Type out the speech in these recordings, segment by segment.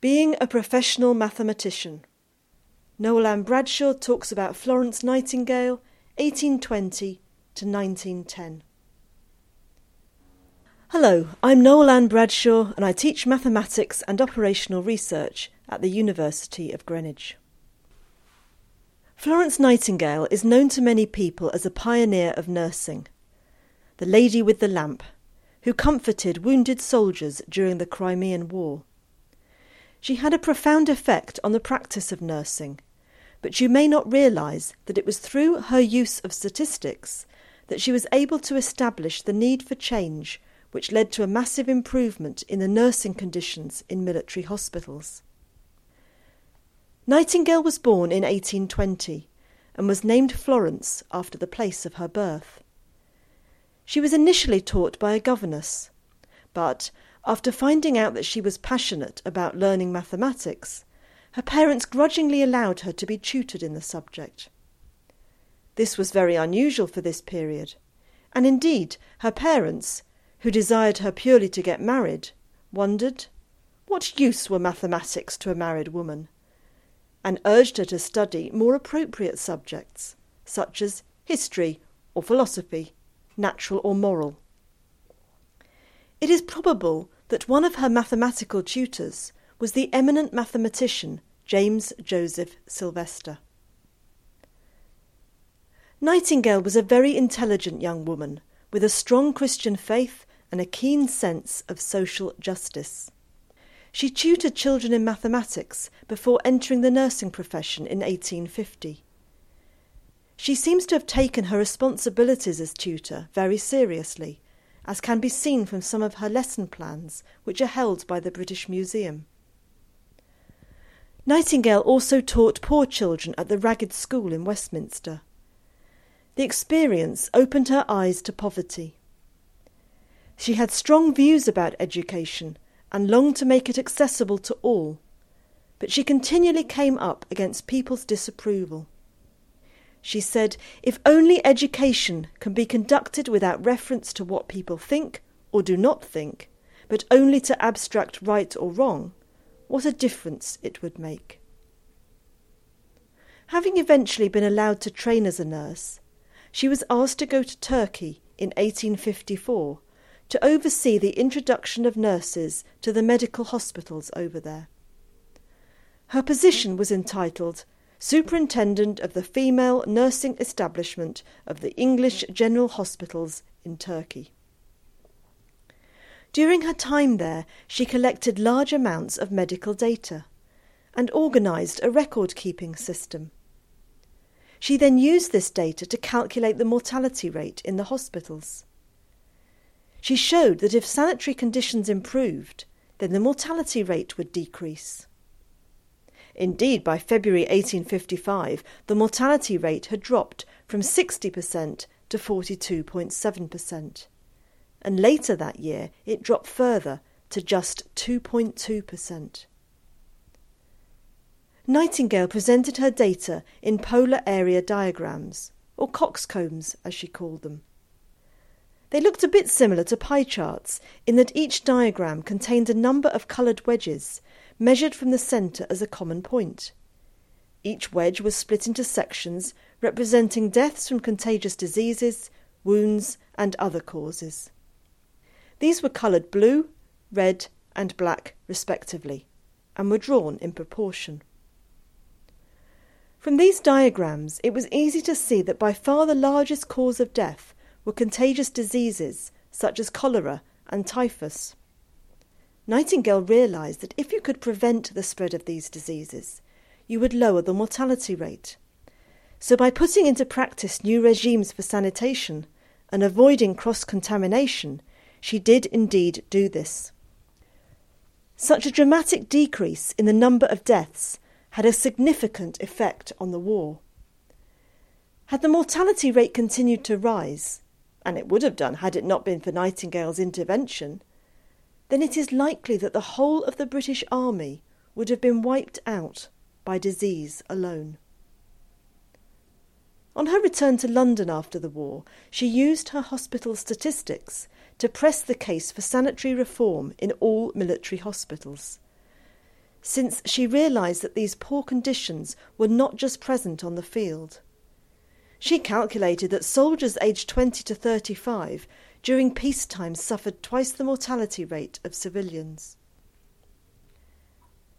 Being a professional mathematician. Noel Ann Bradshaw talks about Florence Nightingale, 1820 to 1910. Hello, I'm Noel Ann Bradshaw and I teach mathematics and operational research at the University of Greenwich. Florence Nightingale is known to many people as a pioneer of nursing, the lady with the lamp, who comforted wounded soldiers during the Crimean War. She had a profound effect on the practice of nursing, but you may not realise that it was through her use of statistics that she was able to establish the need for change which led to a massive improvement in the nursing conditions in military hospitals. Nightingale was born in 1820 and was named Florence after the place of her birth. She was initially taught by a governess, but after finding out that she was passionate about learning mathematics, her parents grudgingly allowed her to be tutored in the subject. This was very unusual for this period, and indeed her parents, who desired her purely to get married, wondered what use were mathematics to a married woman? and urged her to study more appropriate subjects, such as history or philosophy, natural or moral. It is probable that one of her mathematical tutors was the eminent mathematician James Joseph Sylvester. Nightingale was a very intelligent young woman with a strong Christian faith and a keen sense of social justice. She tutored children in mathematics before entering the nursing profession in 1850. She seems to have taken her responsibilities as tutor very seriously, as can be seen from some of her lesson plans, which are held by the British Museum. Nightingale also taught poor children at the Ragged School in Westminster. The experience opened her eyes to poverty. She had strong views about education and longed to make it accessible to all, but she continually came up against people's disapproval. She said, If only education can be conducted without reference to what people think or do not think, but only to abstract right or wrong, what a difference it would make. Having eventually been allowed to train as a nurse, she was asked to go to Turkey in 1854 to oversee the introduction of nurses to the medical hospitals over there. Her position was entitled Superintendent of the Female Nursing Establishment of the English General Hospitals in Turkey. During her time there, she collected large amounts of medical data and organised a record keeping system. She then used this data to calculate the mortality rate in the hospitals. She showed that if sanitary conditions improved, then the mortality rate would decrease. Indeed, by February 1855, the mortality rate had dropped from 60% to 42.7%. And later that year, it dropped further to just 2.2%. Nightingale presented her data in polar area diagrams, or coxcombs as she called them. They looked a bit similar to pie charts in that each diagram contained a number of coloured wedges measured from the centre as a common point. Each wedge was split into sections representing deaths from contagious diseases, wounds, and other causes. These were coloured blue, red, and black, respectively, and were drawn in proportion. From these diagrams, it was easy to see that by far the largest cause of death were contagious diseases such as cholera and typhus. Nightingale realised that if you could prevent the spread of these diseases, you would lower the mortality rate. So, by putting into practice new regimes for sanitation and avoiding cross contamination, she did indeed do this. Such a dramatic decrease in the number of deaths had a significant effect on the war. Had the mortality rate continued to rise, and it would have done had it not been for Nightingale's intervention, then it is likely that the whole of the British Army would have been wiped out by disease alone. On her return to London after the war, she used her hospital statistics to press the case for sanitary reform in all military hospitals. since she realised that these poor conditions were not just present on the field. She calculated that soldiers aged 20 to 35 during peacetime suffered twice the mortality rate of civilians.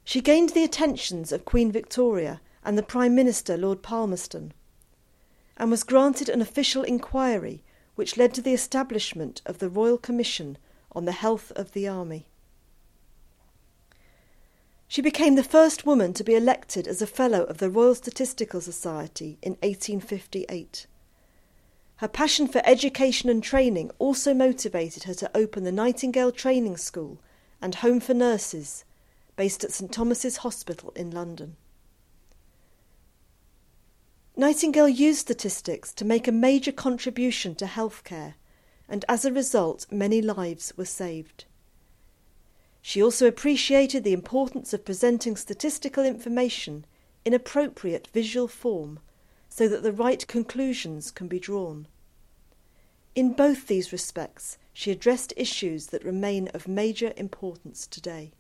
She gained the attentions of Queen Victoria and the Prime Minister Lord Palmerston, and was granted an official inquiry which led to the establishment of the Royal Commission on the Health of the Army. She became the first woman to be elected as a Fellow of the Royal Statistical Society in 1858. Her passion for education and training also motivated her to open the Nightingale Training School and Home for Nurses, based at St Thomas's Hospital in London. Nightingale used statistics to make a major contribution to healthcare, and as a result, many lives were saved. She also appreciated the importance of presenting statistical information in appropriate visual form so that the right conclusions can be drawn. In both these respects, she addressed issues that remain of major importance today.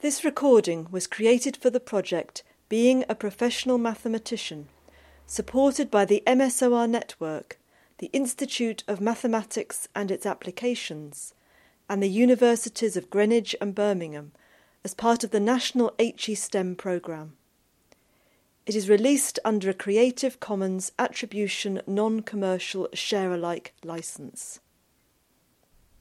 This recording was created for the project Being a Professional Mathematician, supported by the MSOR Network, the Institute of Mathematics and its Applications, and the Universities of Greenwich and Birmingham as part of the National HE STEM programme. It is released under a Creative Commons Attribution Non Commercial Share Alike license.